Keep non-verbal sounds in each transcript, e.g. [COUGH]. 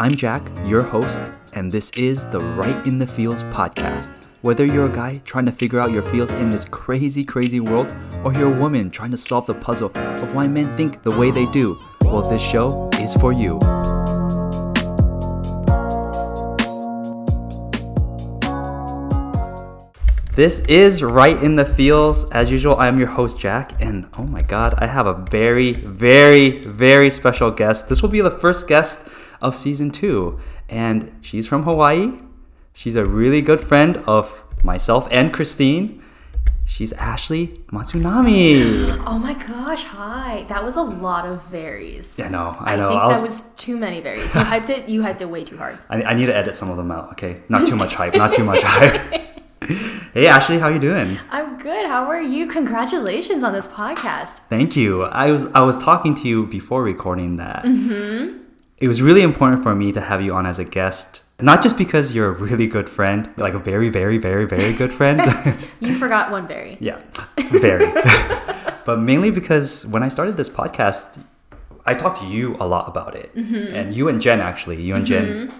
I'm Jack, your host, and this is the Right in the Feels podcast. Whether you're a guy trying to figure out your feels in this crazy, crazy world, or you're a woman trying to solve the puzzle of why men think the way they do, well, this show is for you. This is Right in the Feels. As usual, I'm your host, Jack, and oh my god, I have a very, very, very special guest. This will be the first guest of season two, and she's from Hawaii. She's a really good friend of myself and Christine. She's Ashley Matsunami. [GASPS] Oh my gosh, hi. That was a lot of berries. I know, I know. think I that was too many berries. You hyped it, you hyped it way too hard. [LAUGHS] I, I need to edit some of them out. Okay, not too much hype. Not too much [LAUGHS] hype. hey Ashley, how you doing? I'm good. How are you? Congratulations on this podcast. Thank you. I was I was talking to you before recording that. Mm-hmm. It was really important for me to have you on as a guest, not just because you're a really good friend, like a very, very, very, very good friend. [LAUGHS] You forgot one very. yeah, very. [LAUGHS] but mainly because when I started this podcast, I talked to you a lot about it, mm-hmm. and you and Jen actually, you and Jen mm-hmm.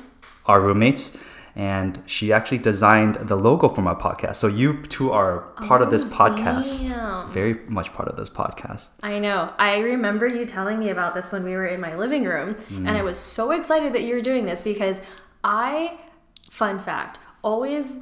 are roommates. And she actually designed the logo for my podcast. So you two are part of this Oh, podcast. damn. Very much part of this podcast. I know. I remember you telling me about this when we were in my living room, and I mm. was so excited that you were doing this because I, fun fact, always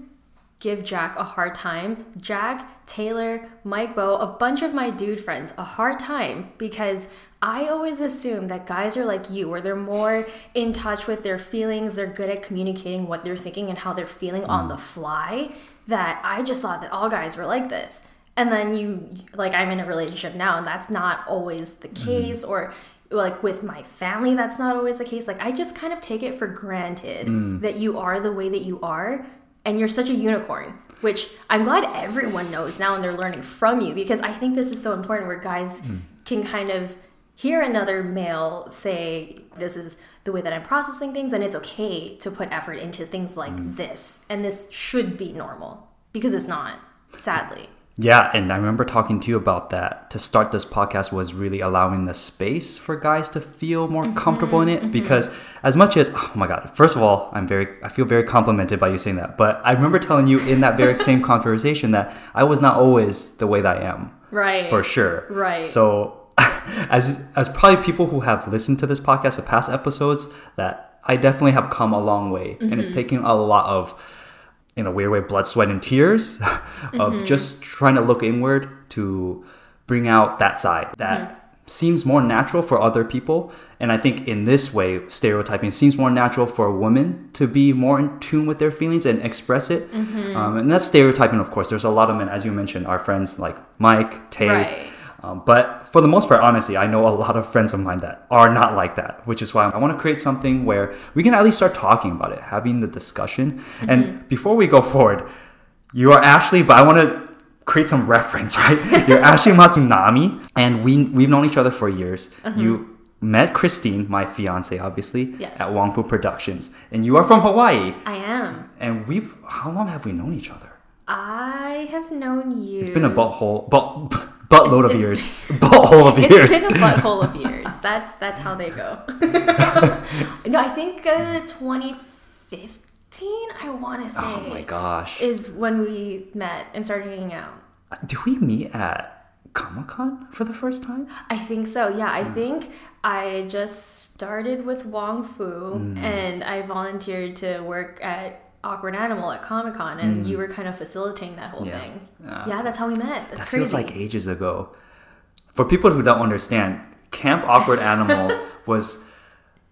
give Jack a hard time. Jack, Taylor, Mike Bo, a bunch of my dude friends a hard time because I always assume that guys are like you, where they're more in touch with their feelings, they're good at communicating what they're thinking and how they're feeling on mm. the fly. That I just thought that all guys were like this. And then you, like, I'm in a relationship now, and that's not always the mm. case, or like with my family, that's not always the case. Like, I just kind of take it for granted mm. that you are the way that you are, and you're such a unicorn, which I'm glad everyone knows now and they're learning from you because I think this is so important where guys can kind of hear another male say, This is the way that I'm processing things, and it's okay to put effort into things like mm. this, and this should be normal because it's not, sadly. Yeah, and I remember talking to you about that. To start this podcast was really allowing the space for guys to feel more mm-hmm, comfortable in it mm-hmm. because as much as oh my god, first of all, I'm very I feel very complimented by you saying that. But I remember telling you in that very [LAUGHS] same conversation that I was not always the way that I am. Right. For sure. Right. So as as probably people who have listened to this podcast of past episodes that I definitely have come a long way. And it's mm-hmm. taken a lot of in a weird way blood sweat and tears [LAUGHS] of mm-hmm. just trying to look inward to bring out that side that mm-hmm. seems more natural for other people. And i think in this way stereotyping seems more natural for a woman to be more in tune with their feelings and express it. Um, and that's stereotyping of course. There's a lot of men as you mentioned our friends like mike tay Right. Um, but for the most part, honestly, I know a lot of friends of mine that are not like that, which is why I want to create something where we can at least start talking about it, having the discussion. And before we go forward, you are Ashley, but I want to create some [LAUGHS] reference, right? You're Ashley Matsunami, and we we've known each other for years. You met Christine, my fiance, obviously, Yes. at Wong Fu Productions, and you are from Hawaii. I am. And we've how long have we known each other? I have known you. It's been a butthole, but [LAUGHS] buttload of It's- years, [LAUGHS] butthole of It's years. been a butthole of years. That's that's how they go. [LAUGHS] no, I think uh, 2015. I want to say. Oh my gosh. Is when we met and started hanging out. Do we meet at Comic Con for the first time? I think so. Yeah. I think I just started with Wong Fu Hmm. and I volunteered to work at Awkward Animal at Comic Con, and you were kind of facilitating that whole. Yeah. thing. Yeah. yeah, that's how we met. That's That crazy. feels like ages ago. For people who don't understand, Camp Awkward [LAUGHS] Animal was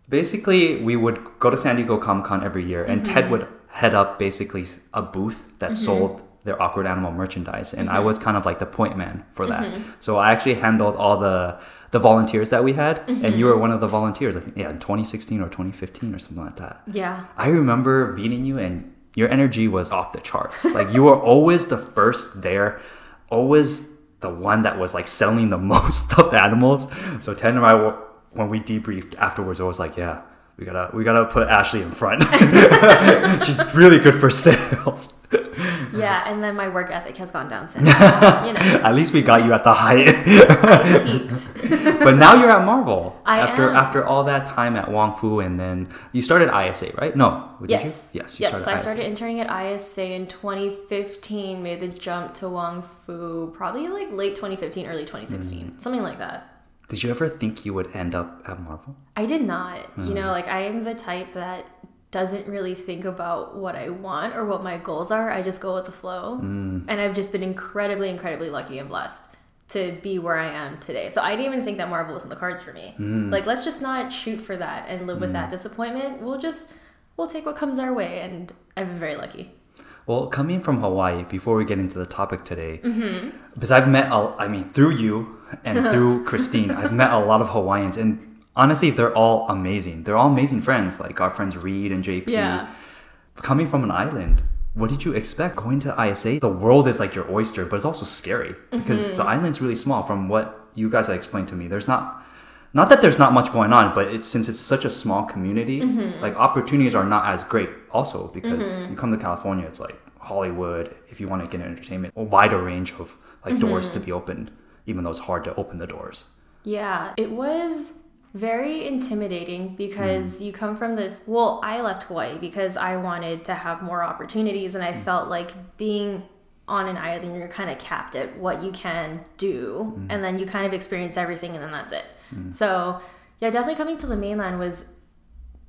basically we would go to San Diego Comic Con every year, and Mm-hmm. Ted would head up basically a booth that sold their Awkward Animal merchandise, and I Mm-hmm. was kind of like the point man for that. So I actually handled all the the volunteers that we had, and you were mm-hmm. one of the volunteers. I think yeah, in 2016 or 2015 or something like that. yeah. I remember meeting you and your energy was off the charts. Like you were always the first there, always the one that was like selling the [LAUGHS] most stuffed animals. So Ted and I, when we debriefed afterwards, I was like, yeah, we gotta we gotta put Ashley in front. [LAUGHS] She's really good for sales. Yeah, and then my work ethic has gone down since. [LAUGHS] you know, At least we got you at the height. But now you're at Marvel. I after am. after all that time at Wong Fu, and then you started ISA, right? No, did Yes. you? Yes, you yes. started I ISA. started interning at ISA in 2015. Made the jump to Wong Fu probably like late 2015, early 2016, Mm. something like that. Did you ever think you would end up at Marvel? I did not. You Hmm. know, like I am the type that doesn't really think about what I want or what my goals are. I just go with the flow. Hmm. And I've just been incredibly, incredibly lucky and blessed to be where I am today. So I didn't even think that Marvel was in the cards for me. Hmm. Like, let's just not shoot for that and live with that disappointment. We'll just, we'll take what comes our way. And I've been very lucky. Well, coming from Hawaii, before we get into the topic today, Mm-hmm. because I've met, a, I mean, through you and [LAUGHS] through Christine, I've met a lot of Hawaiians, and honestly, they're all amazing. They're all amazing friends, like our friends Reed and JP. Yeah. Coming from an island, what did you expect going to ISA? The world is like your oyster, but it's also scary because Mm-hmm. the island's really small. From what you guys have explained to me, there's not. Not that there's not much going on, but it's since it's such a small community, Mm-hmm. like opportunities are not as great. Also, because you come to California, it's like Hollywood. If you want to get an entertainment, a wider range of like doors Mm-hmm. to be opened, even though it's hard to open the doors. Yeah, it was very intimidating because mm. you come from this. Well, I left Hawaii because I wanted to have more opportunities, and I mm. felt like being on an island, you're kind of capped at what you can do, mm. and then you kind of experience everything, and then that's it. So, yeah, definitely coming to the mainland was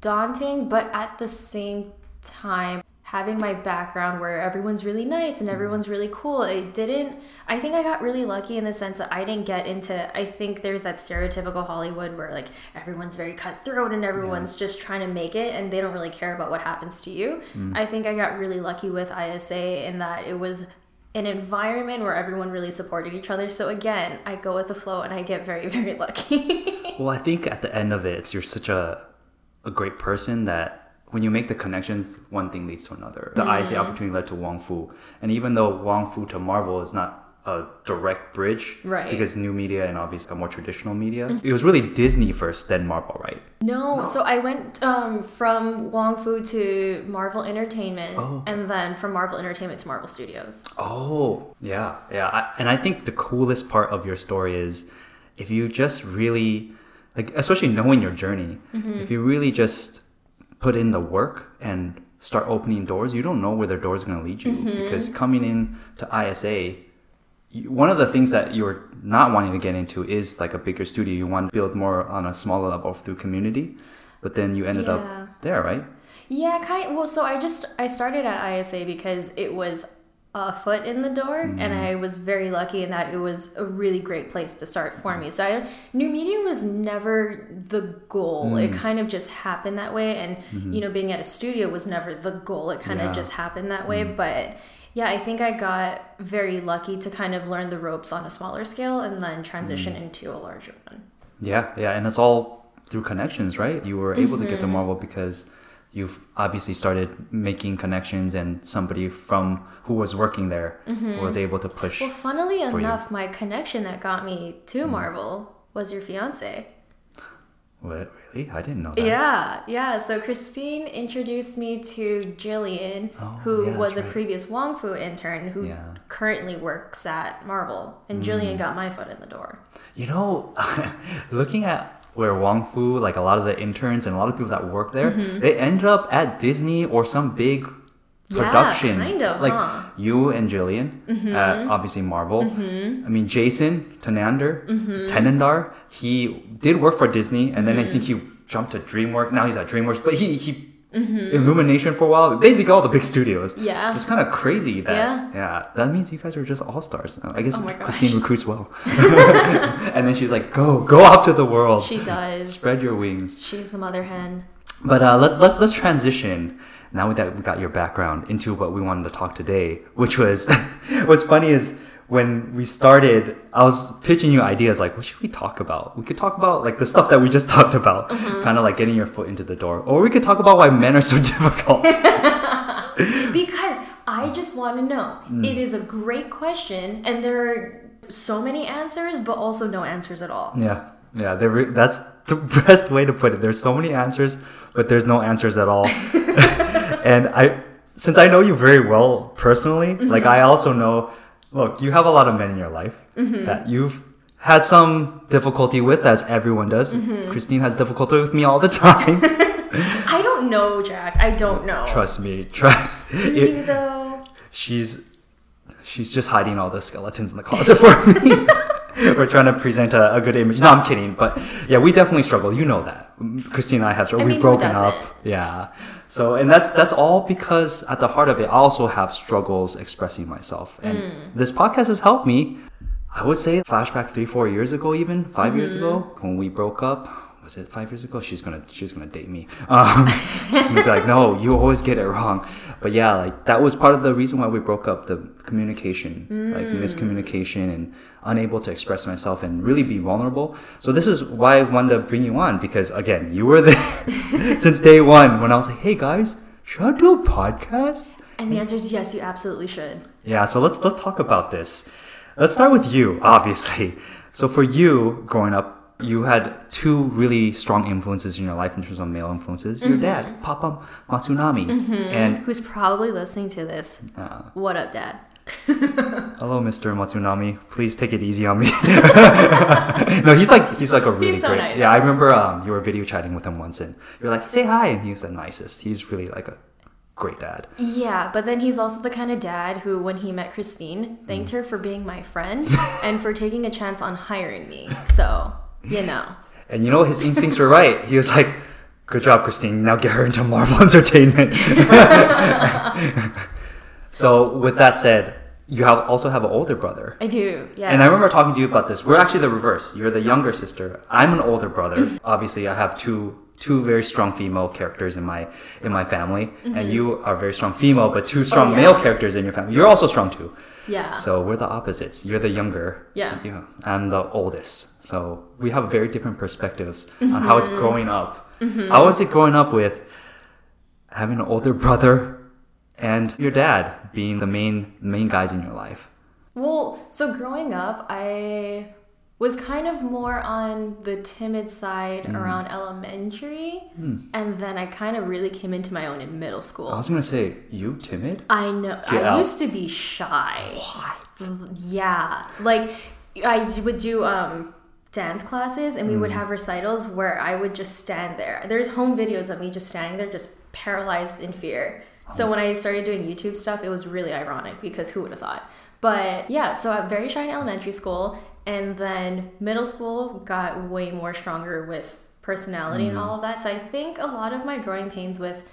daunting, but at the same time, having my background where everyone's really nice and mm-hmm. everyone's really cool, it didn't. I think I got really lucky in the sense that I didn't get into. I think there's that stereotypical Hollywood where like everyone's very cutthroat and everyone's just trying to make it and they don't really care about what happens to you. Mm. I think I got really lucky with ISA in that it was an environment where everyone really supported each other. So again, I go with the flow and I get very, [LAUGHS] very lucky. Well, I think at the end of it, it's you're such a a great person that when you make the connections, one thing leads to another. The Mm. ISA opportunity led to Wong Fu, and even though Wong Fu to Marvel is not a direct bridge, Right. Mm-hmm. Because new media and obviously more traditional media, it was really Disney first, then Marvel, right? No, so I went um, from Wong Fu to Marvel Entertainment, Oh. and then from Marvel Entertainment to Marvel Studios. Oh, yeah, yeah. I, and I think the coolest part of your story is if you just really, like, especially knowing your journey, Mm-hmm. if you really just put in the work and start opening doors, you don't know where the doors are going to lead you. Mm-hmm. Because coming in to ISA, one of the things that you're not wanting to get into is like a bigger studio. You want to build more on a smaller level through community, but then you ended Yeah. up there, right? Yeah, kind. Well, so I just I started at ISA because it was a foot in the door, and mm-hmm. I was very lucky in that it was a really great place to start for me. So I, new media was never the goal. It mm. kind of just happened that way, and mm-hmm. you know, being at a studio was never the goal. It kind Yeah. of just happened that way, mm. but. Yeah, I think I got very lucky to kind of learn the ropes on a smaller scale and then transition mm. into a larger one. Yeah, yeah, and it's all through connections, right? You were able to get to mm-hmm. Marvel because you've obviously started making connections, and somebody from who was working there was able to push. Well, funnily for you. enough, my connection that got me to Marvel was your fiance. What, really? I didn't know that. Yeah, yeah. So Christine introduced me to Jillian, Oh, who yeah, was a right. previous Wong Fu intern who Yeah. Mm. currently works at Marvel. And Jillian got my foot in the door. You know, [LAUGHS] looking at where Wong Fu, like a lot of the interns and a lot of people that work there, they ended up at Disney or some big Mm-hmm. Yeah, production. kind of, like huh? Mm-hmm. you and Jillian, at obviously Marvel. I mean, Jason Tenander, Mm-hmm. Tenendar, he did work for Disney, and then I think he jumped to DreamWorks. Now he's at DreamWorks, but he he. Illumination for a while, basically all the big studios. Mm-hmm. Yeah. so it's kind of crazy that Yeah. yeah, that means you guys are just all stars. I guess Oh. Christine recruits well. [LAUGHS] and then she's like, "Go, go out to the world, She does. spread your wings." She's the mother hen. But uh, let's let's let's transition now that we got your background into what we wanted to talk today, which was [LAUGHS] what's funny is when we started, I was pitching you ideas like, what should we talk about? We could talk about like the stuff that we just [LAUGHS] talked about, kind of like getting your foot into the door, or we could talk about why men are so [LAUGHS] difficult. [LAUGHS] Because I just want to know. Mm. It is a great question, and there are so many answers, but also no answers at all. Yeah, yeah, re- that's the best way to put it. There's so many answers, but there's no answers at all. and I, since I know you very well personally, Mm-hmm. like I also know, look, you have a lot of men in your life Mm-hmm. that you've had some difficulty with, as everyone does. Mm-hmm. Christine has difficulty with me all the time. [LAUGHS] I don't know, Jack. I don't know. trust me, trust. Do It- you though? she's she's just hiding all the skeletons in the closet for me. [LAUGHS] [LAUGHS] We're trying to present a, a good image. No, I'm kidding, but yeah, we definitely struggle. You know that. Christine and I have struggled. I mean, We've broken up. Yeah. So, and that's that's all because at the heart of it, I also have struggles expressing myself, and Hmm. this podcast has helped me. I would say flashback three, four years ago, even 5 years ago Mm-hmm. when we broke up. Was it five years ago? She's gonna she's gonna date me. Um, she's gonna be like, no, you always get it wrong. But yeah, like that was part of the reason why we broke up. The communication, like Mm. miscommunication, and unable to express myself and really be vulnerable. So this is why I wanted to bring you on because again, you were there [LAUGHS] since day one when I was like, hey guys, should I do a podcast? And the answer is yes, you absolutely should. Yeah, so let's let's talk about this. Let's start with you, obviously. So for you, growing up, you had two really strong influences in your life in terms of male influences. Your dad, Papa Matsunami, and Who's probably listening to this? uh, What up, Dad? [LAUGHS] hello, Mr. Matsunami. Please take it easy on me. [LAUGHS] no, he's like he's like a really so great. nice. Yeah, I remember um, you were video chatting with him once, and you're like, say hi, and he's the nicest. He's really like a great dad. Yeah, but then he's also the kind of dad who, when he met Christine, thanked her for being my friend [LAUGHS] and for taking a chance on hiring me. So, you know. And you know his instincts were right. He was like, "Good job, Christine. Now get her into Marvel [LAUGHS] Entertainment." [LAUGHS] so, with that said, you have also have an older brother. I do, yes. And I remember talking to you about this. We're actually the reverse. You're the younger sister. I'm an older brother. Obviously, I have two two very strong female characters in my in my family, and you are very strong female, but two strong Mm-hmm. Oh, yeah. male characters in your family. You're also strong too. Yeah. So we're the opposites. You're the younger. Yeah. You, I'm the oldest. So we have very different perspectives on mm-hmm. how it's growing up. Mm-hmm. How was it growing up with having an older brother and your dad being the main main guys in your life? Well, so growing up, I was kind of more on the timid side Mm. around elementary, Hmm. and then I kind of really came into my own in middle school. I was gonna say you timid. I know. Get I out. used to be shy. What? Yeah, like i would do um dance classes, and we Mm. would have recitals where I would just stand there. There's home videos of me just standing there, just paralyzed in fear. Oh. So when I started doing YouTube stuff, it was really ironic because who would have thought? But yeah, so I'm very shy in elementary school, and then middle school got way more stronger with personality Mm. and all of that. So I think a lot of my growing pains with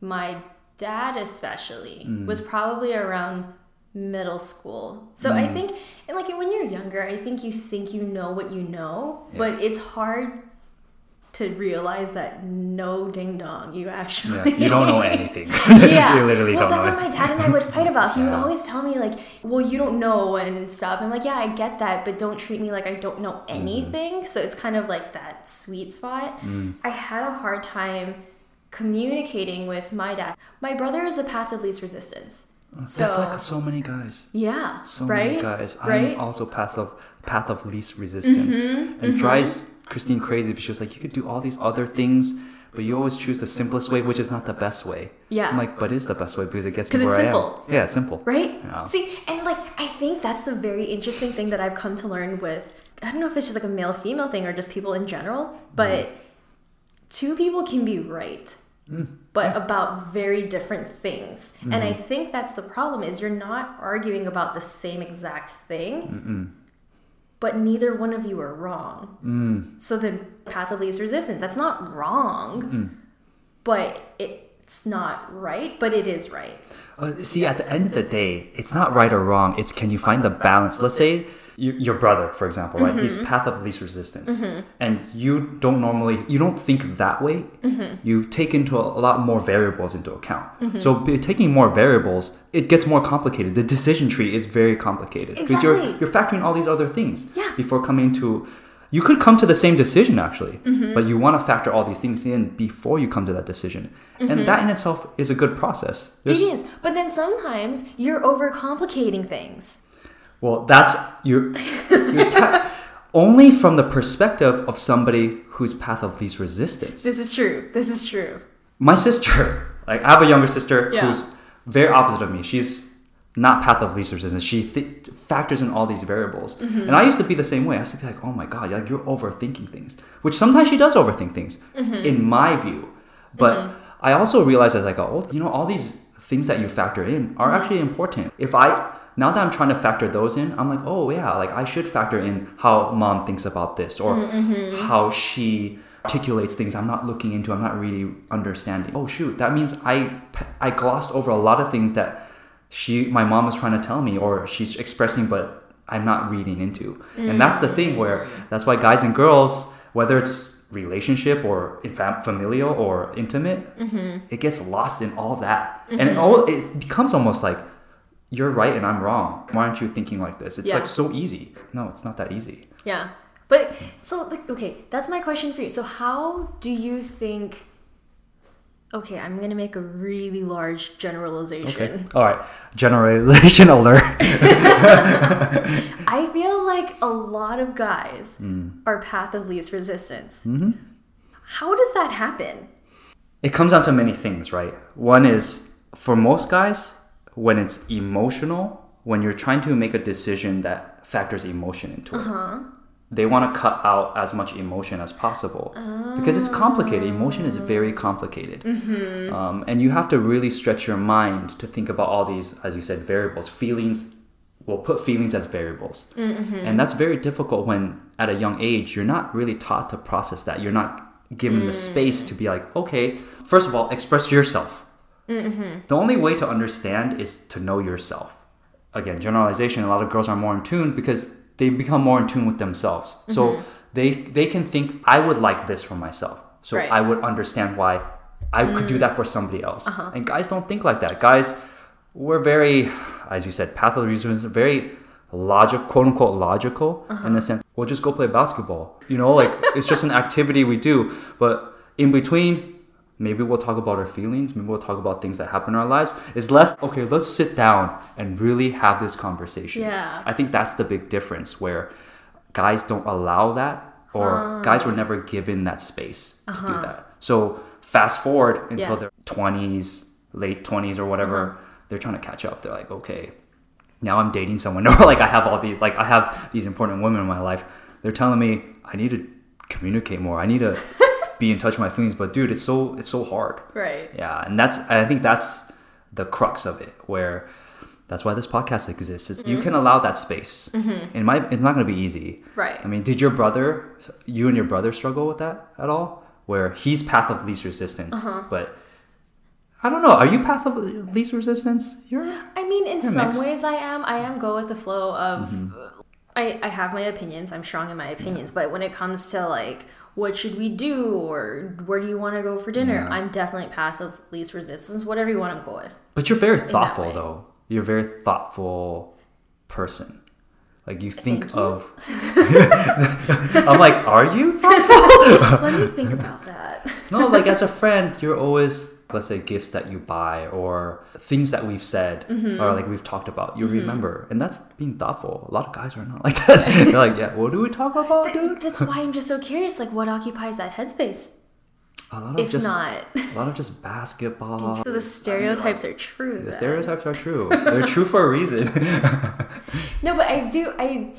my dad especially Mm. was probably around middle school. So Mm. I think and like when you're younger, I think you think you know what you know, but it's hard to realize that no ding dong, you actually Yeah, you don't know anything. [LAUGHS] yeah. you literally well, don't that's know. what my dad and I would fight about. He would always tell me like, "Well, you don't know" and stuff. I'm like, "Yeah, I get that, but don't treat me like I don't know Mm-hmm. anything." So it's kind of like that sweet spot. Mm. I had a hard time communicating with my dad. My brother is the path of least resistance. That's like so many guys. yeah, So right, many guys. right. I'm also path of path of least resistance. Mm-hmm, and it drives Christine crazy because she's like, you could do all these other things, but you always choose the simplest way, which is not the best way. Yeah. I'm like, but it's the best way because it gets me where it's I am. simple. Yeah, it's simple. Right? Yeah. See, and like I think that's the very interesting thing that I've come to learn with I don't know if it's just like a male female thing or just people in general, but mm-hmm. two people can be right. Mm. But about very different things. And I mm-hmm. think that's the problem is you're not arguing about the same exact thing. But neither one of you are wrong. Mm. So the path of least resistance, that's not wrong. But it's not right, but it is right. Uh, see, at the end of the day, it's not right or wrong. It's can you find the balance? Let's say you, your brother, for example, right? He's mm-hmm. path of least resistance, mm-hmm. and you don't normally you don't think that way. Mm-hmm. You take into a, a lot more variables into account. So taking more variables, it gets more complicated. The decision tree is very complicated because you're you're factoring all these other things Yeah. before coming to. You could come to the same decision actually, but you want to factor all these things in before you come to that decision, and that in itself is a good process. There's- It is, but then sometimes you're overcomplicating things. Well, that's you're [LAUGHS] ta- only from the perspective of somebody whose path of least resistance. This is true. This is true. My sister, like I have a younger sister Yeah. who's very opposite of me. She's not path of least resistance. She th- factors in all these variables. Mm-hmm. And I used to be the same way. I used to be like, oh my God, like you're overthinking things. Which sometimes she does overthink things, Mm-hmm. in my view. But I also realized as I got older, you know, all these things that you factor in are Mm-hmm. actually important. If I now that I'm trying to factor those in, I'm like, oh yeah, like I should factor in how mom thinks about this or mm, Mm-hmm. how she articulates things I'm not looking into, I'm not really understanding. Oh shoot, that means I I glossed over a lot of things that she my mom was trying to tell me or she's expressing but I'm not reading into. And that's the thing where mm. that's why guys and girls, whether it's relationship or familial or intimate, mm-hmm. it gets lost in all that. And it all it becomes almost like you're right and I'm wrong. Why aren't you thinking like this? It's Yeah. like so easy. No, it's not that easy. Yeah. But so like okay, that's my question for you. So how do you think Okay, I'm going to make a really large generalization. Okay. All right. Generalization [LAUGHS] alert. [LAUGHS] I feel like a lot of guys Hmm. are path of least resistance. Mm-hmm. How does that happen? it comes down to many things, right? One is for most guys, when it's emotional, when you're trying to make a decision that factors emotion into it, uh-huh. they want to cut out as much emotion as possible because it's complicated. Emotion is very complicated. Mm-hmm. Um, and you have to really stretch your mind to think about all these, as you said, variables. Feelings, we'll put feelings as variables. Mm-hmm. And that's very difficult when at a young age, you're not really taught to process that. You're not given the mm. space to be like, okay, first of all, express yourself. Mm-hmm. The only way to understand is to know yourself. Again, generalization, a lot of girls are more in tune because they become more in tune with themselves. So mm-hmm. they they can think, I would like this for myself. So Right. I would understand why I could do that mm. for somebody else. Uh-huh. And guys don't think like that. Guys, we're very, as you said, path of resistance, very logic, quote unquote logical uh-huh. in the sense, we'll just go play basketball. You know, like it's just an activity we do. But in between, maybe we'll talk about our feelings, maybe we'll talk about things that happen in our lives. It's less, okay, let's sit down and really have this conversation. Yeah. I think that's the big difference where guys don't allow that or guys were never given that space to do uh-huh. that. So fast forward until Yeah. their 20s, late 20s or whatever, uh-huh. they're trying to catch up. They're like, okay, now I'm dating someone [LAUGHS] or like I have all these like I have these important women in my life. They're telling me I need to communicate more. I need to be in touch with my feelings, but dude, it's so it's so hard. Right. Yeah, and that's I think that's the crux of it where that's why this podcast exists. It's, You mm-hmm. can allow that space. Mm-hmm. It might it's not going to be easy. Right. I mean, did your brother you and your brother struggle with that at all? Where he's path of least resistance, uh-huh. but I don't know. Are you path of least resistance? You're I mean, in some mixed. ways, I am. I am go with the flow of. Mm-hmm. I I have my opinions. I'm strong in my opinions, but when it comes to like what should we do or where do you want to go for dinner, I'm definitely path of least resistance. Whatever you want to go with. But you're very thoughtful, though. You're a very thoughtful person. Like you think Thank you. of. [LAUGHS] I'm like, are you thoughtful? [LAUGHS] Let me think about that. no, like as a friend, you're always, let's say, gifts that you buy or things that we've said Mm-hmm. or like we've talked about. You remember, and that's being thoughtful. A lot of guys are not like that. [LAUGHS] They're like, yeah, what do we talk about, dude? That's why I'm just so curious. Like, what occupies that headspace? A lot of If just, not, a lot of just basketball. [LAUGHS] so the stereotypes are true. The then. stereotypes are true. [LAUGHS] They're true for a reason. No, but I do. I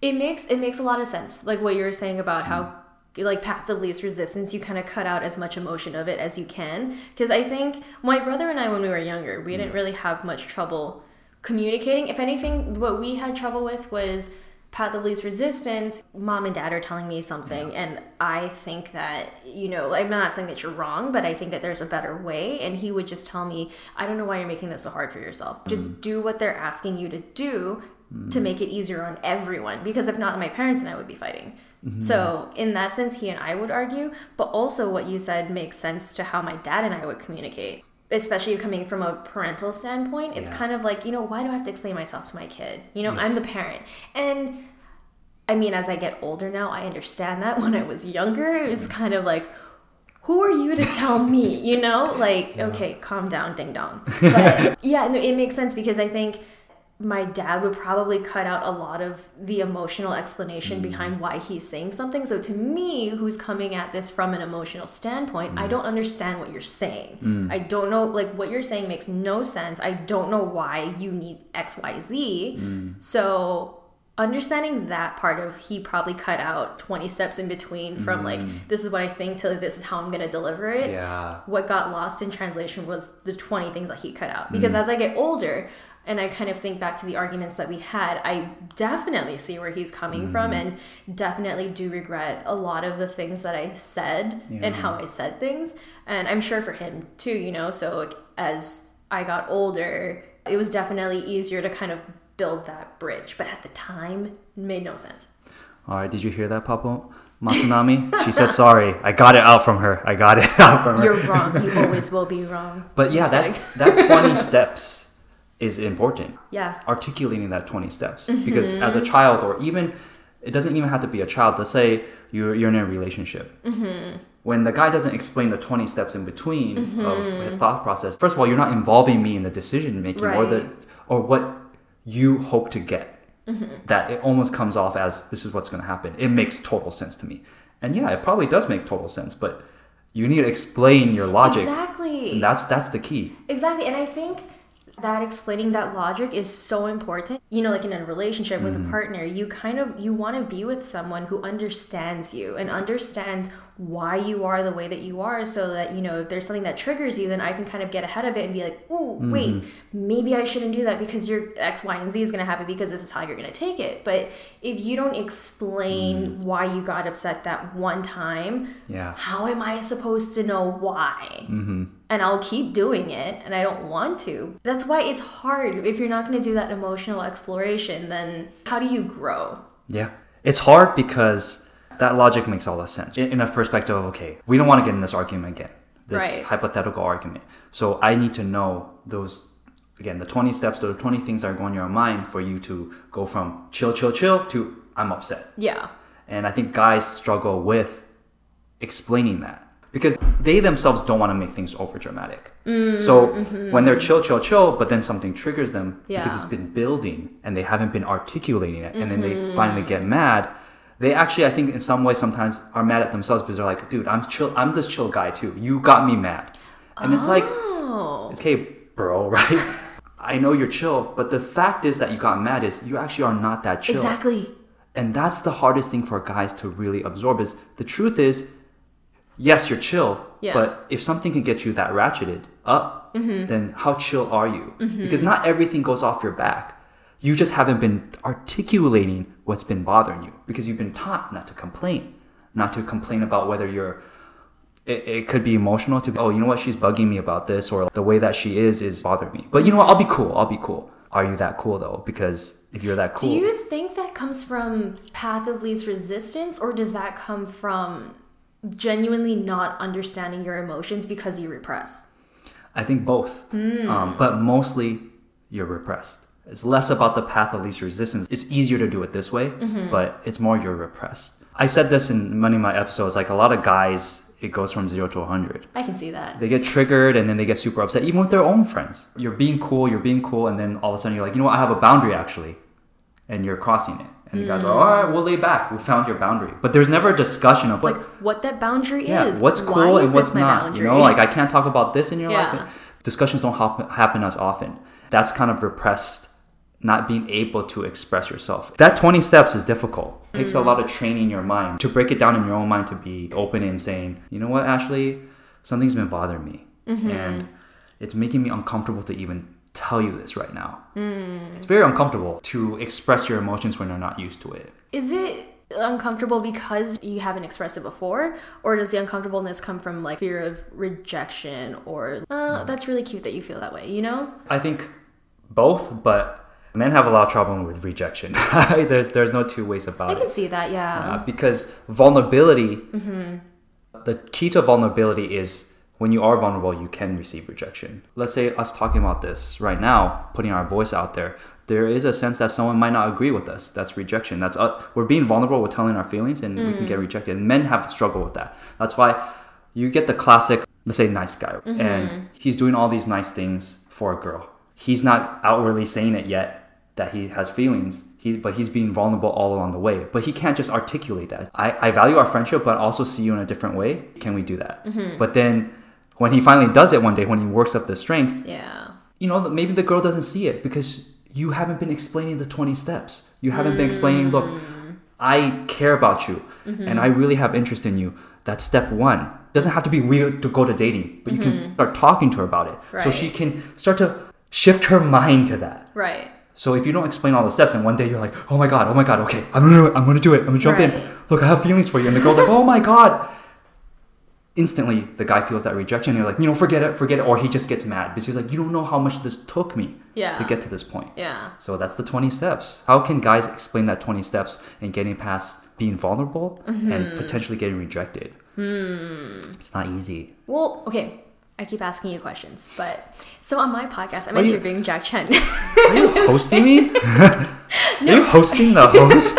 it makes it makes a lot of sense. Like what you were saying about how like path of least resistance, you kind of cut out as much emotion of it as you can. Because I think my brother and I, when we were younger, we didn't mm. really have much trouble communicating. If anything, what we had trouble with was path of least resistance. Mom and dad are telling me something, and I think that you know, I'm not saying that you're wrong, but I think that there's a better way. And he would just tell me, I don't know why you're making this so hard for yourself. Mm. Just do what they're asking you to do to mm. make it easier on everyone because if not my parents and I would be fighting. Mm-hmm. So in that sense he and I would argue, but also what you said makes sense to how my dad and I would communicate. Especially coming from a parental standpoint, it's Yeah. kind of like, you know, why do I have to explain myself to my kid? You know, Yes. I'm the parent. And I mean, as I get older now, I understand that. [LAUGHS] When I was younger, it was mm. kind of like, who are you to tell me? You know, like, okay, calm down, ding dong. [LAUGHS] But yeah, no, it makes sense because I think my dad would probably cut out a lot of the emotional explanation Mm. behind why he's saying something. So to me, who's coming at this from an emotional standpoint, Mm. I don't understand what you're saying. I don't know like what you're saying makes no sense. I don't know why you need XYZ. Mm. So understanding that part of he probably cut out 20 steps in between from like this is what I think to this is how I'm going to deliver it Mm. Yeah. what got lost in translation was the 20 things that he cut out because as i get older and i kind of think back to the arguments that we had i definitely see where he's coming mm-hmm. from and definitely do regret a lot of the things that i said and how i said things and i'm sure for him too you know so like, as i got older it was definitely easier to kind of build that bridge but at the time it made no sense All right, did you hear that, Papa Matsunami? she said sorry. I got it out from her. I got it [LAUGHS] out from her. you're wrong you always will be wrong But yeah, that that 20 [LAUGHS] steps is important. yeah Articulating that 20 steps mm-hmm. because as a child or even it doesn't even have to be a child. Let's say you're you're in a relationship. Mm-hmm. When the guy doesn't explain the 20 steps in between mm-hmm. of the thought process, first of all, you're not involving me in the decision making or the Right. or what you hope to get. That it almost comes off as this is what's going to happen. It makes total sense to me. And yeah, it probably does make total sense, but you need to explain your logic. exactly And that's that's the key. Exactly. And I think that explaining that logic is so important. You know, like in a relationship with a mm. partner, you kind of you want to be with someone who understands you and understands why you are the way that you are so that, you know, if there's something that triggers you, then I can kind of get ahead of it and be like, "Ooh, wait, maybe I shouldn't do that because your X, Y, and Z is going to happen because this is how you're going to take it." But if you don't explain why you got upset that one time, Yeah. how am I supposed to know why? Mm-hmm. And I'll keep doing it, and I don't want to. That's why it's hard. If you're not going to do that emotional exploration, then how do you grow? Yeah. It's hard because that logic makes all the sense. In, in a perspective of, okay, we don't want to get in this argument again, this Right. hypothetical argument. So I need to know those, again, the 20 steps, the 20 things that are going in your mind for you to go from chill, chill, chill to I'm upset. Yeah. And I think guys struggle with explaining that because they themselves don't want to make things over dramatic. Mm, so mm-hmm. when they're chill, chill, chill, but then something triggers them because it's been building and they haven't been articulating it, and then they mm-hmm. finally get mad. They actually, I think, in some ways, sometimes are mad at themselves because they're like, "Dude, I'm chill. I'm this chill guy too. You got me mad," and it's like, Oh. "It's okay, bro, [LAUGHS] right?" I know you're chill, but the fact is that you got mad is you actually are not that chill. Exactly. And that's the hardest thing for guys to really absorb is the truth is, yes, you're chill, Yeah. but if something can get you that ratcheted up, mm-hmm. then how chill are you? Mm-hmm. Because not everything goes off your back. You just haven't been articulating what's been bothering you because you've been taught not to complain, not to complain about whether you're. It, it could be emotional to, oh, you know what, she's bugging me about this, or the way that she is is bothering me. But you know what, I'll be cool, I'll be cool. Are you that cool though? Because if you're that cool. Do you think that comes from path of least resistance, or does that come from genuinely not understanding your emotions because you repress? I think both, um, but mostly you're repressed. It's less about the path of least resistance. It's easier to do it this way, mm-hmm. but it's more you're repressed. I said this in many of my episodes. Like a lot of guys, it goes from zero to 100. I can see that. They get triggered and then they get super upset, even with their own friends. You're being cool, you're being cool, and then all of a sudden you're like, you know what, I have a boundary actually. And you're crossing it. And the guys are, mm. all right, we'll lay back. We found your boundary. But there's never a discussion of Like what that boundary yeah, is. what's cool is and what's not. boundary? You know, like I can't talk about this in your Yeah. life. Discussions don't happen as often. That's kind of repressed, not being able to express yourself. That 20 steps is difficult. It takes a mm. lot of training in your mind to break it down in your own mind to be open and saying, you know what, Ashley, something's been bothering me. Mm-hmm. And it's making me uncomfortable to even tell you this right now. Mm. It's very uncomfortable to express your emotions when you're not used to it. Is it uncomfortable because you haven't expressed it before or does the uncomfortableness come from like fear of rejection or uh, mm. that's really cute that you feel that way you know I think both, but men have a lot of trouble with rejection. [LAUGHS] there's there's no two ways about it. i can it. see that yeah Uh, because vulnerability, Mm-hmm. the key to vulnerability is when you are vulnerable, you can receive rejection. Let's say us talking about this right now, putting our voice out there. There is a sense that someone might not agree with us. That's rejection. That's uh, we're being vulnerable. We're telling our feelings, and we can Mm. get rejected. And men have struggle with that. That's why you get the classic, let's say, nice guy, Mm-hmm. and he's doing all these nice things for a girl. He's not outwardly saying it yet, that he has feelings. He, but he's being vulnerable all along the way. But he can't just articulate that. I, I value our friendship, but also see you in a different way. Can we do that? Mm-hmm. But then when he finally does it one day, when he works up the strength, Yeah. you know, maybe the girl doesn't see it because you haven't been explaining the 20 steps. You haven't been explaining, look, mm. I care about you mm-hmm. and I really have interest in you. That's step one. Doesn't have to be weird to go to dating, but you can mm-hmm. start talking to her about it. So she can start to shift her mind to that. Right. So if you don't explain all the steps and one day you're like, oh my god, oh my god, okay, I'm gonna I'm gonna do it. I'm gonna jump in. Look, I have feelings for you. And the girl's like, oh my god. Instantly the guy feels that rejection. And you're like, you know, forget it, forget it. Or he just gets mad because he's like, you don't know how much this took me Yeah. to get to this point. Yeah. So that's the 20 steps. How can guys explain that 20 steps and getting past being vulnerable Mm-hmm. and potentially getting rejected? Hmm. It's not easy. Well, okay. I keep asking you questions, but so on my podcast, I'm Are you- interviewing Jack Chen. [LAUGHS] Are you [LAUGHS] hosting me? [LAUGHS] Are you hosting the host?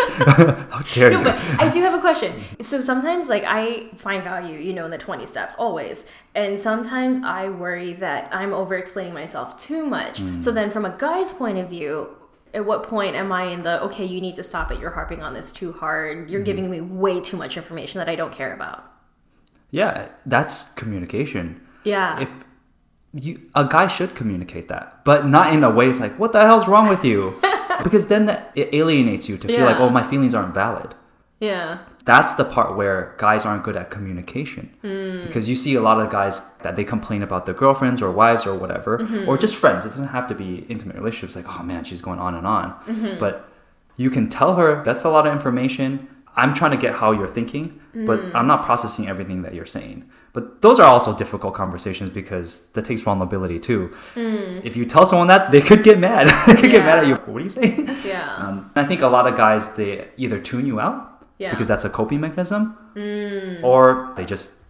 How dare no, you? but I do have a question. So sometimes, like, I find value, you know, in the 20 steps, always. And sometimes I worry that I'm over explaining myself too much. Hmm. So then, from a guy's point of view, at what point am I in the, okay, you need to stop it, you're harping on this too hard, Hmm. you're giving me way too much information that I don't care about? Yeah, that's communication. Yeah. If you a guy should communicate that, but not in a way it's like, what the hell's wrong with you? [LAUGHS] because then that, it alienates you to feel like, oh, my feelings aren't valid. yeah. That's the part where guys aren't good at communication. Hmm. Because you see a lot of guys that they complain about their girlfriends or wives or whatever, Mm-hmm. or just friends. It doesn't have to be intimate relationships. Like, oh man, she's going on and on. Mm-hmm. But you can tell her that's a lot of information. I'm trying to get how you're thinking, but Mm. I'm not processing everything that you're saying. But those are also difficult conversations because that takes vulnerability too. If you tell someone that, they could get mad. [LAUGHS] they could get mad at Mm. You. What are you saying? Yeah. Um, I think a lot of guys they either tune you out Yeah. because that's a coping mechanism, or they just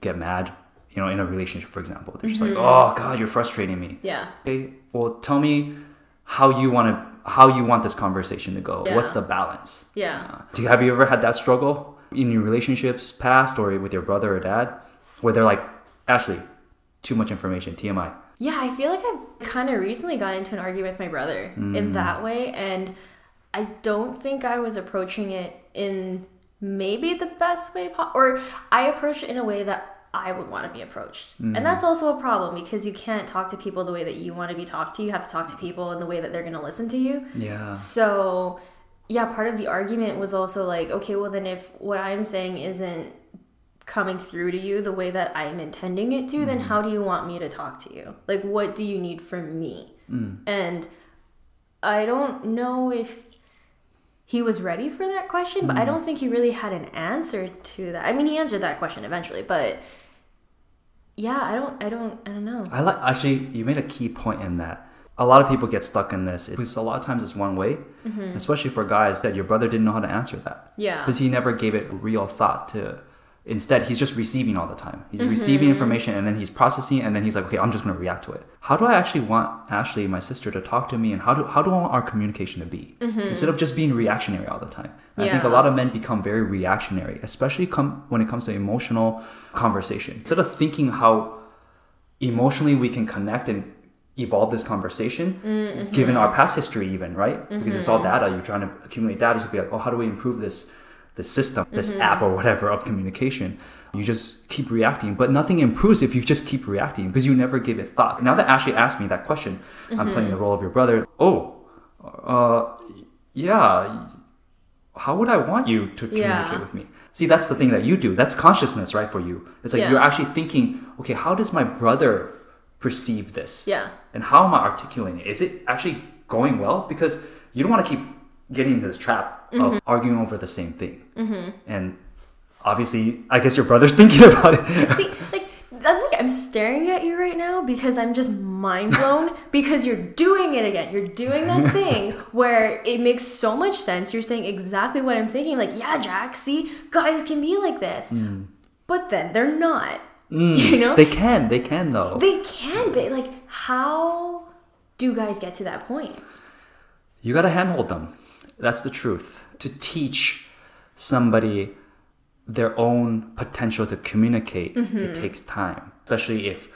get mad. You know, in a relationship, for example, they're just like, "Oh God, you're frustrating me." yeah. Okay, well, tell me how you want to how you want this conversation to go. Yeah. What's the balance? Yeah. Uh, do you have you ever had that struggle in your relationships past or with your brother or dad, where they're like, "Ashley, too much information, TMI." Yeah, I feel like I've kind of recently got into an argument with my brother in that way, and I don't think I was approaching it in maybe the best way, po- or I approached it in a way that I would want to be approached, and mm. that's also a problem because you can't talk to people the way that you want to be talked to. You have to talk to people in the way that they're going to listen to you. Yeah. So, yeah, part of the argument was also like, okay, well, then if what I'm saying isn't coming through to you the way that I'm intending it to, then mm. how do you want me to talk to you? Like, what do you need from me? Mm. And I don't know if he was ready for that question, but I don't think he really had an answer to that. I mean, he answered that question eventually, but yeah, I don't, I don't, I don't know. I like actually you made a key point in that. A lot of people get stuck in this because a lot of times it's one way, mm-hmm. especially for guys that your brother didn't know how to answer that. Yeah. Because he never gave it real thought to. Instead, he's just receiving all the time. He's mm-hmm. receiving information and then he's processing and then he's like, okay, I'm just going to react to it. How do I actually want Ashley, my sister, to talk to me and how do, how do I want our communication to be? Mm-hmm. Instead of just being reactionary all the time. And I think a lot of men become very reactionary, especially come, when it comes to emotional conversation. Instead of thinking how emotionally we can connect and evolve this conversation mm-hmm. given our past history even right because it's all data you're trying to accumulate data to be like oh how do we improve this this system this app or whatever of communication you just keep reacting but nothing improves if you just keep reacting because you never give it thought now that ashley asked me that question i'm playing the role of your brother oh uh yeah how would I want you to communicate Yeah. with me? See, that's the thing that you do. That's consciousness, right, for you. It's like Yeah. you're actually thinking, okay, how does my brother perceive this? Yeah. And how am I articulating it? Is it actually going well? Because you don't want to keep getting into this trap Mm-hmm. of arguing over the same thing. And obviously, I guess your brother's [LAUGHS] thinking about it. See, like I'm like I'm staring at you right now because I'm just mind blown [LAUGHS] because you're doing it again. You're doing that thing [LAUGHS] where it makes so much sense. You're saying exactly what I'm thinking. Like, yeah, Jack. See, guys can be like this, but then they're not. You know, Mm. they can, they can though. they can be. Like, how do guys get to that point? You gotta handhold them. That's the truth. To teach somebody their own potential to communicate, it mm-hmm. takes time. Especially if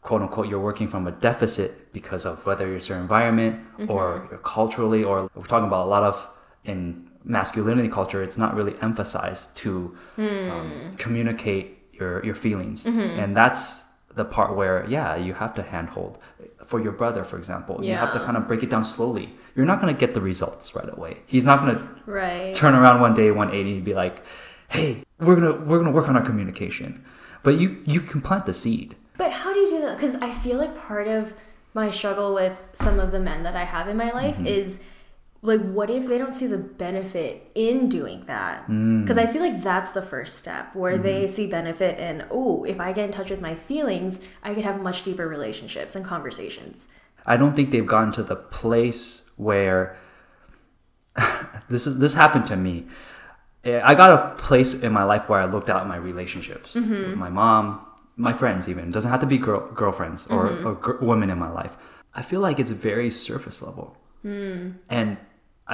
quote unquote you're working from a deficit because of whether it's your environment or mm-hmm. culturally or we're talking about a lot of in masculinity culture it's not really emphasized to um, mm. communicate your your feelings. Mm-hmm. And that's the part where yeah you have to handhold for your brother for example yeah. you have to kind of break it down slowly you're not going to get the results right away he's not going to Right. turn around one day 180 and be like hey we're gonna we're gonna work on our communication but you you can plant the seed But how do you do that? Because I feel like part of my struggle with some of the men that I have in my life Mm-hmm. is like, what if they don't see the benefit in doing that? Mm. Because I feel like that's the first step where Mm-hmm. they see benefit in, oh, if I get in touch with my feelings, I could have much deeper relationships and conversations. I don't think they've gotten to the place where [LAUGHS] this is this happened to me. Eh, I got a place in my life where I looked at my relationships with my mom, my friends, even it doesn't have to be girl, girlfriends or, or gr- women in my life. I feel like it's very surface level, and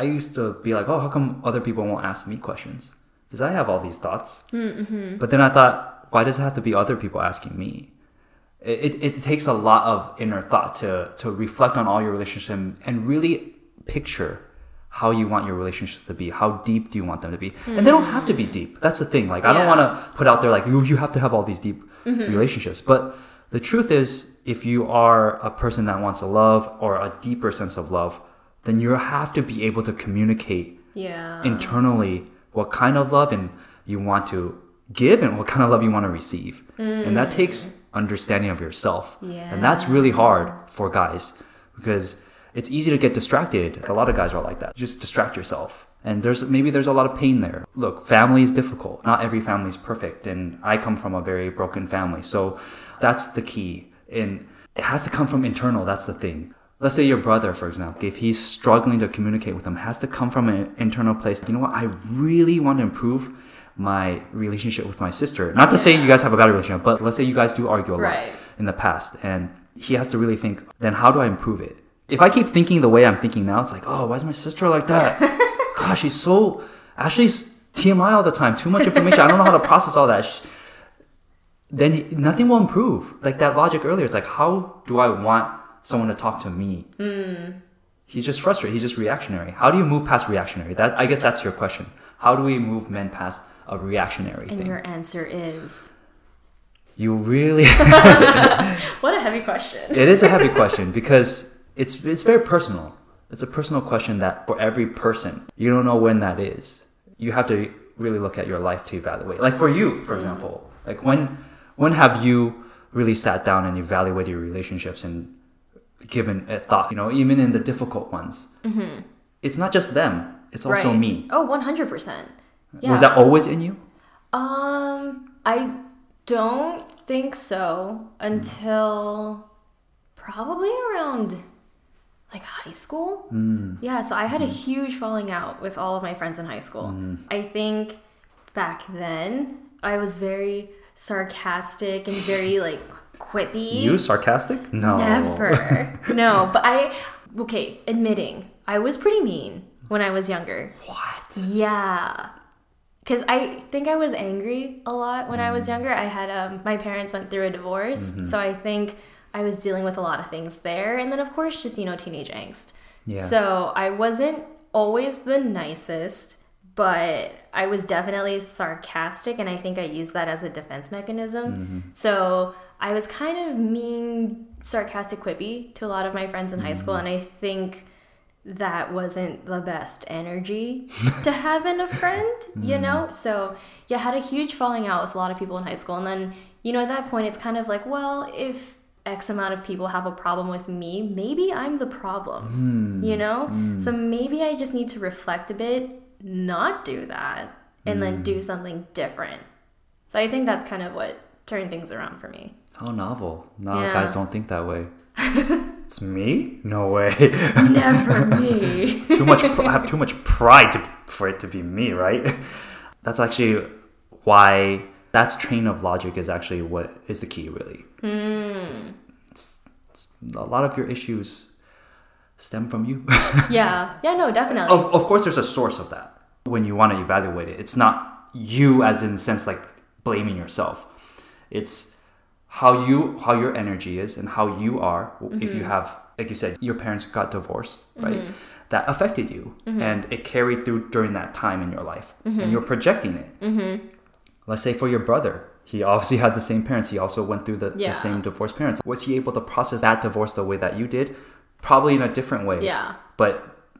I used to be like, "Oh, how come other people won't ask me questions?" Because I have all these thoughts. Mm-hmm. But then I thought, why does it have to be other people asking me? it, it, it takes a lot of inner thought to to reflect on all your relationships and really picture how you want your relationships to be how deep do you want them to be? And they don't have to be mm-hmm. deep. That's the thing. Like i don't want to put out there like you, you have to have all these deep mm-hmm. relationships. But the truth is if you are a person that wants to love or a deeper sense of love then you have to be able to communicate Yeah. internally what kind of love and you want to give and what kind of love you want to receive. And that mm. takes understanding of yourself. And that's really hard for guys because it's easy to get distracted. A lot of guys are like that. Just distract yourself. And there's maybe there's a lot of pain there. Look, family is difficult. Not every family is perfect and I come from a very broken family. So that's the key. And it has to come from internal. That's the thing. Let's say your brother, for example, if he's struggling to communicate with him, it has to come from an internal place. You know what? I really want to improve my relationship with my sister. Not to say you guys have a bad relationship, but let's say you guys do argue a lot Right. in the past, and he has to really think, then how do I improve it? If I keep thinking the way I'm thinking now, it's like, oh, why is my sister like that? [LAUGHS] Gosh, she's so Ashley's TMI all the time. Too much information. I don't know how to process all that. Then nothing will improve. Like that logic earlier, it's like, how do I want someone to talk to me? Hmm. He's just frustrated. He's just reactionary. How do you move past reactionary? That I guess that's your question. How do we move men past a reactionary and thing? your answer is You really [LAUGHS] [LAUGHS] what a heavy question. it is a heavy [LAUGHS] question because it's it's very personal. It's a personal question that for every person, you don't know when that is. You have to really look at your life to evaluate. Like for you, for hmm. example, like when when have you really sat down and evaluated your relationships and given a thought? You know, even in the difficult ones, it's not just them; it's also right. me. Oh, 100%. Yeah. Was that always in you? Um, I don't think so until probably around like high school. Mm. Yeah, so I had a huge falling out with all of my friends in high school. I think back then I was very sarcastic and very like quippy. You sarcastic? No. Never. [LAUGHS] no, but I okay, admitting I was pretty mean when I was younger. What? Yeah. Cuz I think I was angry a lot when I was mm. younger. I had um my parents went through a divorce, mm-hmm. so I think I was dealing with a lot of things there and then of course just, you know, teenage angst. Yeah. So, I wasn't always the nicest, but I was definitely sarcastic and I think I used that as a defense mechanism. Mm-hmm. So, I was kind of mean, sarcastic, quippy to a lot of my friends in high school mm-hmm. and I think that wasn't the best energy [LAUGHS] to have in a friend, you mm-hmm. know? So, yeah, I had a huge falling out with a lot of people in high school. And then, you know, at that point, it's kind of like, well, if X amount of people have a problem with me, maybe I'm the problem, mm-hmm. you know? So maybe I just need to reflect a bit, not do that, and then do something different. So I think that's kind of what turned things around for me. How novel. No, Yeah. guys don't think that way. [LAUGHS] it's me? No way. Never [LAUGHS] me. too much. Pr- I have too much pride to, for it to be me, right? [LAUGHS] That's actually why that train of logic is actually what is the key, really. Hmm. It's, it's, a lot of your issues stem from you. yeah. Yeah, no, definitely. of, of course, there's a source of that when you want to evaluate it. It's not you, as in sense like blaming yourself. It's how you how your energy is and how you are if Mm-hmm. you have like you said your parents got divorced right that affected you and it carried through during that time in your life Mm-hmm. and you're projecting it let's say for your brother he obviously had the same parents he also went through the, Yeah. the same divorced parents was he able to process that divorce the way that you did probably in a different way Yeah. but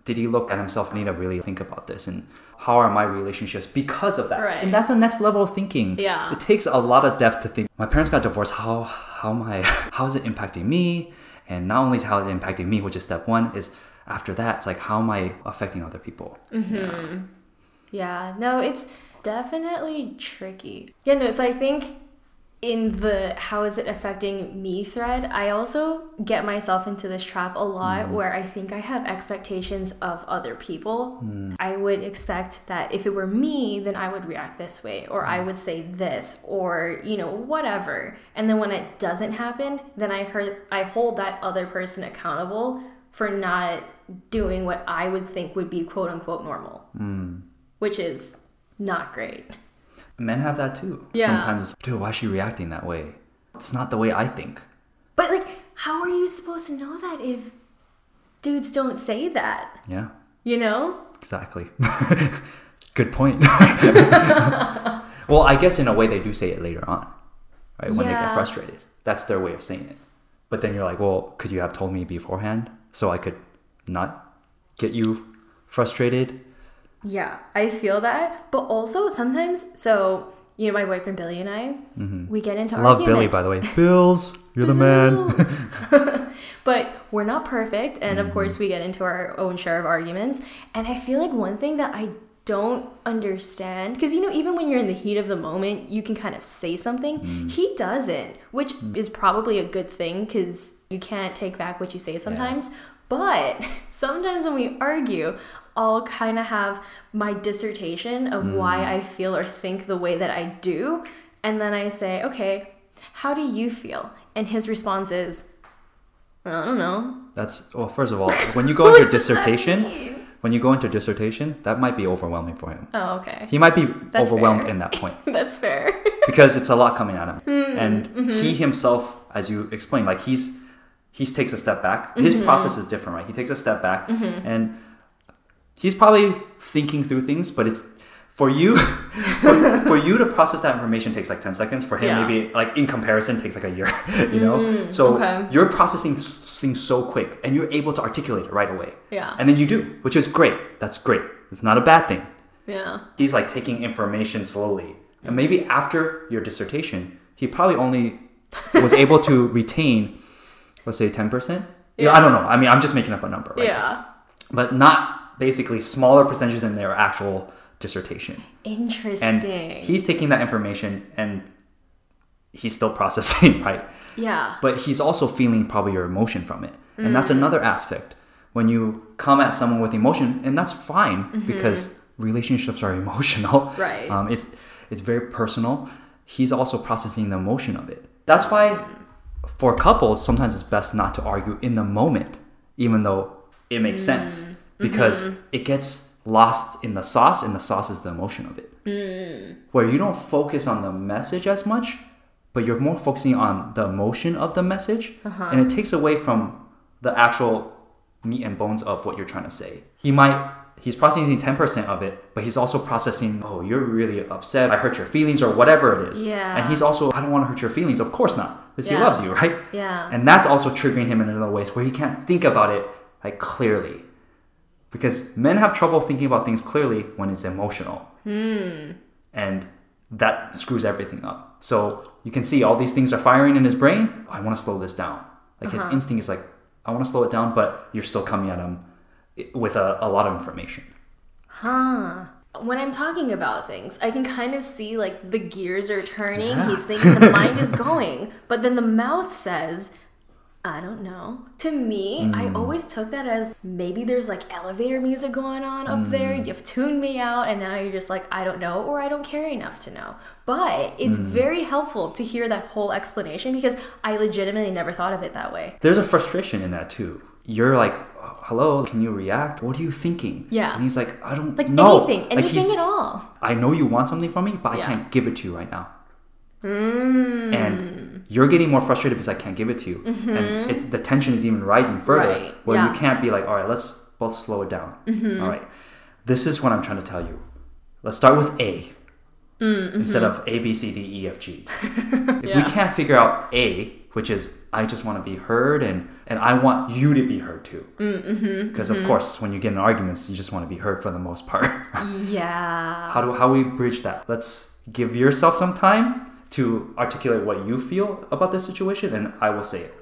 did he look at himself and need to really think about this and how are my relationships because of that. Right. and that's a next level of thinking. Yeah. it takes a lot of depth to think. My parents got divorced. How how am i [LAUGHS] how is it impacting me? And not only is how it impacting me which is step one is after that it's like how am i affecting other people? Mm-hmm. Yeah, no, it's definitely tricky. Yeah, no, so I think in the how is it affecting me thread, I also get myself into this trap a lot mm-hmm. where I think I have expectations of other people. Mm. I would expect that if it were me, then I would react this way, or I mm. would say this, or you know, whatever. And then when it doesn't happen, then I heard I hold that other person accountable for not doing what I would think would be quote unquote normal mm. which is not great. Men have that too. Yeah. sometimes dude why is she reacting that way? It's not the way i think. But like, how are you supposed to know that if dudes don't say that? yeah. You know? exactly. [LAUGHS] Good point. [LAUGHS] Well i guess in a way they do say it later on right when they get frustrated. That's their way of saying it. But then you're like well could you have told me beforehand so i could not get you frustrated Yeah, I feel that. But also sometimes, so you know, my boyfriend Billy and I, we get into I love arguments. billy by the way bills you're the man [LAUGHS] but we're not perfect, and Mm-hmm. of course, we get into our own share of arguments. And I feel like one thing that I don't understand, because you know, even when you're in the heat of the moment, you can kind of say something. Mm. He doesn't, which is probably a good thing because you can't take back what you say sometimes. But [LAUGHS] sometimes when we argue, I'll kind of have my dissertation of why Mm. I feel or think the way that I do. And then I say, okay, how do you feel? And his response is, I don't know. that's well first of all [LAUGHS] when you go into dissertation when you go into dissertation that might be overwhelming for him Oh, okay. he might be That's overwhelmed fair. in that point [LAUGHS] That's fair. because it's a lot coming at him Hmm, and mm-hmm. he himself as you explained like he's he takes a step back his Mm-hmm. process is different right he takes a step back and he's probably thinking through things but it's for you for, for you to process that information takes like 10 seconds for him Yeah. maybe like in comparison takes like a year [LAUGHS] you know so Mm, okay. you're processing things so quick and you're able to articulate it right away Yeah. and then you do which is great that's great it's not a bad thing yeah. he's like taking information slowly. And maybe after your dissertation, he probably only was able to [LAUGHS] retain, let's say, 10%. Yeah. I don't know. I mean, I'm just making up a number, right? Yeah. But not basically smaller percentage than their actual dissertation. Interesting. And he's taking that information and he's still [LAUGHS] processing, right? yeah. But he's also feeling probably your emotion from it. And Mm. that's another aspect. When you come at someone with emotion, and that's fine because relationships are [LAUGHS] emotional. Mm-hmm. Right. Um, it's it's very personal. He's also processing the emotion of it. That's why for couples, sometimes it's best not to argue in the moment, even though it makes Mm. sense. Because Mm-hmm. it gets lost in the sauce, and the sauce is the emotion of it. Mm. Where you don't focus on the message as much, but you're more focusing on the emotion of the message Uh-huh. and it takes away from the actual meat and bones of what you're trying to say he might he's processing 10% of it but he's also processing oh you're really upset i hurt your feelings or whatever it is Yeah. and he's also i don't want to hurt your feelings of course not because he loves you [LAUGHS] right Yeah. and that's also triggering him in other ways where he can't think about it like clearly because men have trouble thinking about things clearly when it's emotional. Hmm. And that screws everything up. So you can see all these things are firing in his brain. I want to slow this down. Like his uh-huh. instinct is like i want to slow it down but you're still coming at him eh, with a, a lot of information. Huh. When I'm talking about things, I can kind of see like the gears are turning. Yeah. He's thinking the mind is [LAUGHS] going, but then the mouth says, I don't know. To me, Mm. I always took that as maybe there's like elevator music going on up there. Mm. You've tuned me out, and now you're just like, I don't know, or I don't care enough to know. But it's Mm. very helpful to hear that whole explanation because I legitimately never thought of it that way. there's a frustration in that too you're like hello can you react what are you thinking Yeah. and he's like i don't Like know anything, Like, anything at all. i know you want something from me but i can't give it to you right now Mm. and you're getting more frustrated because I can't give it to you, and it's the tension is even rising further. Mm-hmm. Right, Where yeah. Mm-hmm. you can't be like, all right, let's both slow it down. All right, this is what I'm trying to tell you. Let's start with A Mm-hmm. instead of A B C D E F G. [LAUGHS] if we can't figure out A, which is I just want to be heard and and I want you to be heard too. Mm-hmm, Because of course, when you get in arguments, you just want to be heard for the most part. [LAUGHS] Yeah. how do how we bridge that? Let's give yourself some time to articulate what you feel about this situation, and I will say it,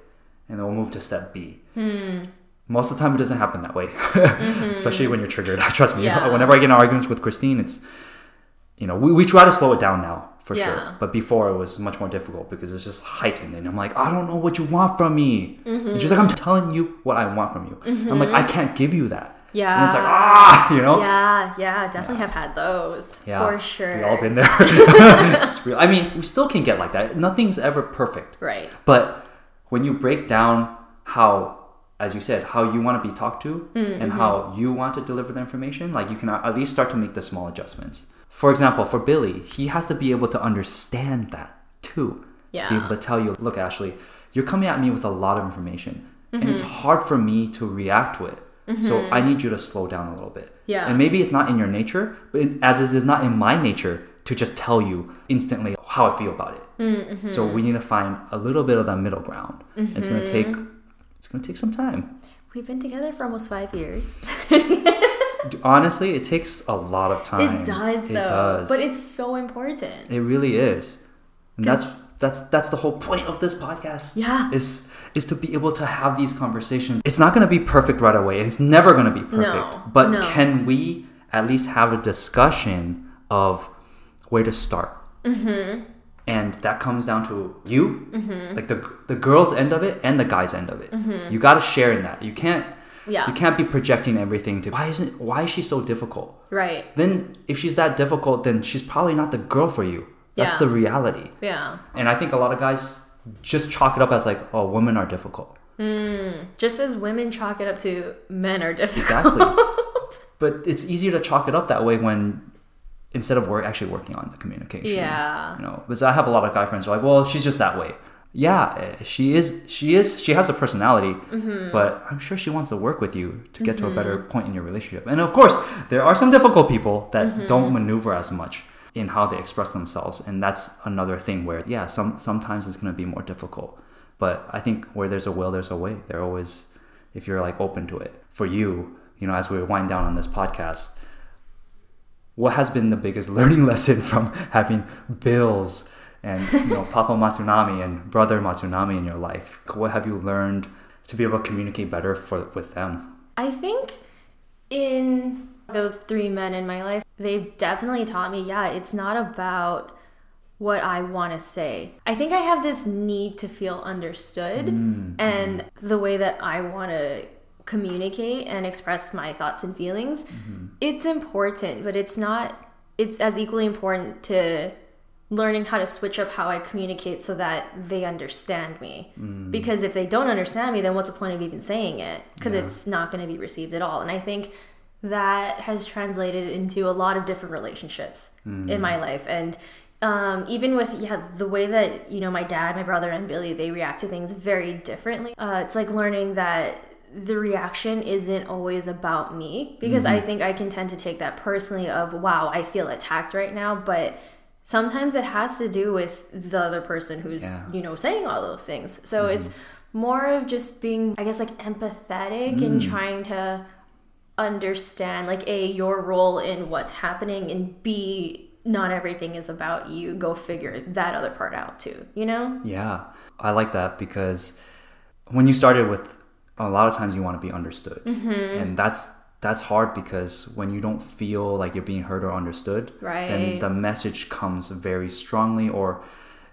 and then we'll move to step B. Hmm. Most of the time, it doesn't happen that way, [LAUGHS] especially when you're triggered. [LAUGHS] Trust me. Mm-hmm. Yeah. Whenever I get in arguments with Christine, it's you know we, we try to slow it down now for Yeah. sure, but before it was much more difficult because it's just heightened, and I'm like, I don't know what you want from me. Mm-hmm. And she's like, I'm telling you what I want from you. I'm like, I can't give you that. Yeah. And it's like ah, [LAUGHS] you know. Yeah, yeah, definitely have had those. Yeah. For sure. We've all been there. [LAUGHS] [LAUGHS] it's real. I mean, we still can get like that. Nothing's ever perfect. Right. But when you break down how, as you said, how you want to be talked to Mm-hmm. and how you want to deliver the information, like you can at least start to make the small adjustments. For example, for Billy, he has to be able to understand that too. Yeah. To be able to tell you, look, Ashley, you're coming at me with a lot of information, and it's Mm-hmm. hard for me to react to it. So I need you to slow down a little bit. Yeah. And maybe it's not in your nature, but it, as it is not in my nature to just tell you instantly how I feel about it. Mm-hmm. So we need to find a little bit of that middle ground. It's gonna take it's gonna take some time. We've been together for almost five years. [LAUGHS] Honestly, it takes a lot of time. It does though. It does. But it's so important. It really is. And that's that's that's the whole point of this podcast. Yeah. Is is to be able to have these conversations. It's not gonna be perfect right away. It's never gonna be perfect. No, but no. can we at least have a discussion of where to start? Mm-hmm. And that comes down to you, Mm-hmm. like the the girl's end of it and the guy's end of it. You got to share in that. You can't. Yeah. You can't be projecting everything to why isn't why is she so difficult? Right. then if she's that difficult, then she's probably not the girl for you. That's Yeah. the reality. Yeah. And I think a lot of guys just chalk it up as like, oh, women are difficult. Just as women chalk it up to men are difficult. Exactly. [LAUGHS] but it's easier to chalk it up that way when instead of work actually working on the communication. Yeah. You know, because I have a lot of guy friends who are like, well, she's just that way. Yeah, eh, she is. She is. She has a personality, Mm-hmm. but I'm sure she wants to work with you to get to a better point in your relationship. And of course, there are some difficult people that Mm-hmm. don't maneuver as much in how they express themselves, and that's another thing where yeah, some sometimes it's going to be more difficult. But I think where there's a will, there's a way. There always, if you're like open to it. For you, you know, as we wind down on this podcast, what has been the biggest [LAUGHS] learning lesson from having bills and you know Papa Matsunami and brother Matsunami in your life? What have you learned to be able to communicate better for with them? I think in those three men in my life, they've definitely taught me, yeah, it's not about what I want to say. I think I have this need to feel understood, mm-hmm. and the way that I want to communicate and express my thoughts and feelings, mm-hmm. it's important, but it's not, it's as equally important to learning how to switch up how I communicate so that they understand me. Mm. Because if they don't understand me, then what's the point of even saying it? Because it's not going to be received at all. And I think that has translated into a lot of different relationships in my life. And um, even with yeah the way that you know my dad, my brother, and Billy they react to things very differently. Uh, it's like learning that the reaction isn't always about me because I think I can tend to take that personally of wow I feel attacked right now, but sometimes it has to do with the other person who's Yeah. you know saying all those things. So it's more of just being I guess like empathetic and trying to understand like a your role in what's happening and b not everything is about you go figure that other part out too you know Yeah, I like that because when you started with, a lot of times you want to be understood, Mm-hmm. and that's that's hard because when you don't feel like you're being heard or understood, Right. then the message comes very strongly, or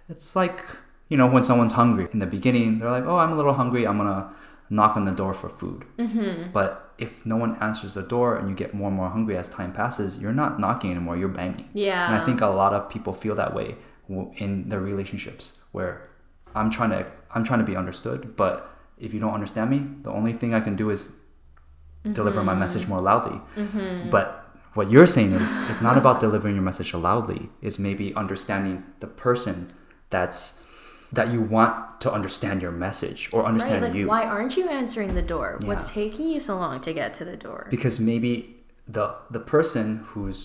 it's like you know when someone's hungry in the beginning, they're like, "Oh, I'm a little hungry. I'm gonna knock on the door for food." Mm-hmm. But if no one answers the door and you get more and more hungry as time passes, you're not knocking anymore. You're banging. yeah And I think a lot of people feel that way in their relationships, where I'm trying to I'm trying to be understood, but if you don't understand me, the only thing I can do is deliver my mm-hmm. message more loudly. Mm-hmm. But what you're saying is it's not about delivering your message loudly. It's maybe understanding the person that's that you want to understand your message or Right? understand Like, you. why aren't you answering the door? What's taking you so long to get to the door? because maybe the the person who's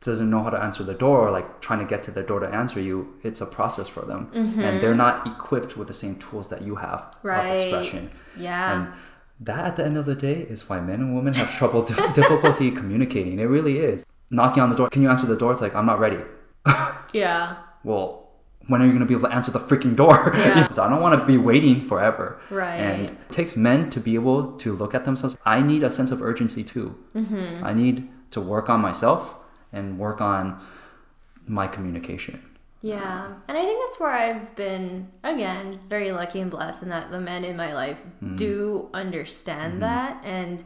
doesn't know how to answer the door or like trying to get to the door to answer you it's a process for them and they're not equipped with the same tools that you have Mm-hmm. Right. of expression yeah. and that at the end of the day is why men and women have trouble [LAUGHS] difficulty communicating it really is knocking on the door can you answer the door it's like i'm not ready [LAUGHS] yeah. well when are you going to be able to answer the freaking door [LAUGHS] Yeah. so i don't want to be waiting forever Right. and it takes men to be able to look at themselves i need a sense of urgency too Mm-hmm. i need to work on myself and work on my communication Yeah, and I think that's where I've been again very lucky and blessed in that the men in my life Mm-hmm. do understand that and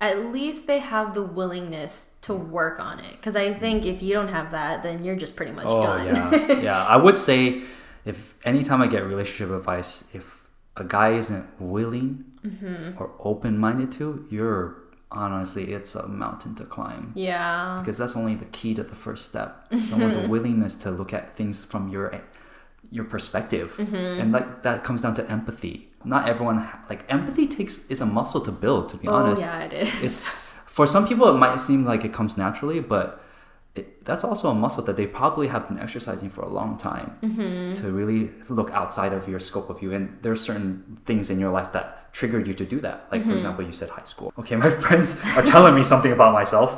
at least they have the willingness to work on it because I think if you don't have that then you're just pretty much oh done. yeah [LAUGHS] yeah i would say if anytime i get relationship advice if a guy isn't willing Mm-hmm. or open-minded to you're honestly it's a mountain to climb yeah. because that's only the key to the first step someone's [LAUGHS] willingness to look at things from your your perspective Mm-hmm. and like that comes down to empathy not everyone like empathy takes is a muscle to build to be Oh honest yeah, it is. it's for some people it might seem like it comes naturally but it, that's also a muscle that they probably have been exercising for a long time Mm-hmm. to really look outside of your scope of view and there's certain things in your life that triggered you to do that like Mm-hmm. for example you said high school okay my [LAUGHS] friends are telling me something about myself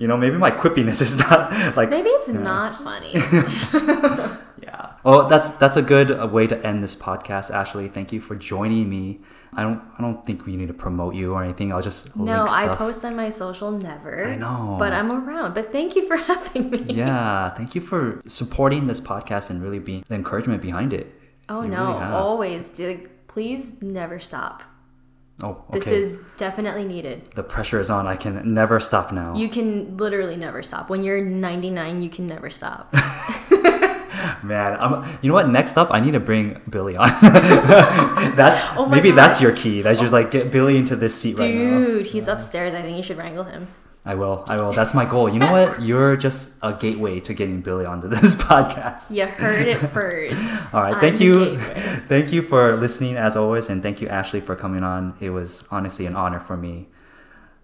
you know maybe my quippiness is not [LAUGHS] like Maybe it's not funny. [LAUGHS] yeah well that's that's a good uh, way to end this podcast ashley thank you for joining me i don't i don't think we need to promote you or anything i'll just no, I post on my social never. I know. But I'm around. But thank you for having me. yeah thank you for supporting this podcast and really being the encouragement behind it Oh You no, really always. Please never stop. Oh okay This is definitely needed. the pressure is on i can never stop now You can literally never stop. When you're 99, you can never stop. [LAUGHS] man I'm, you know what next up i need to bring billy on [LAUGHS] that's Oh maybe God. that's your key That's just like get billy into this seat right now Dude, he's upstairs. I think you should wrangle him. I will i will that's my goal you know what [LAUGHS] you're just a gateway to getting billy onto [LAUGHS] this podcast You heard it first. [LAUGHS] All right, I'm thank you, thank you for listening as always, and thank you Ashley for coming on. It was honestly an honor for me.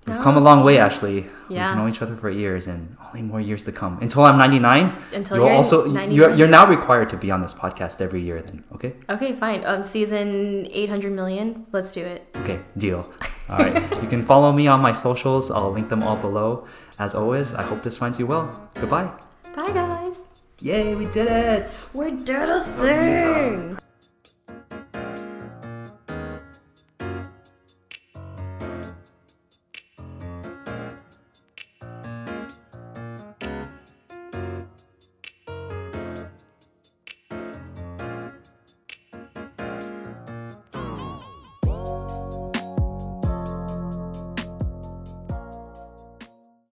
We've come a long way, Ashley. Yeah. We've known each other for years, and only more years to come. Until I'm 99. Until you're also 99. you're, you're now required to be on this podcast every year. Then, okay, Okay, fine. Um, season 800 million. Let's do it. okay, deal. [LAUGHS] All right, you can follow me on my socials. I'll link them all below. As always, I hope this finds you well. Goodbye. Bye, guys. Yay, we did it! We did a thing.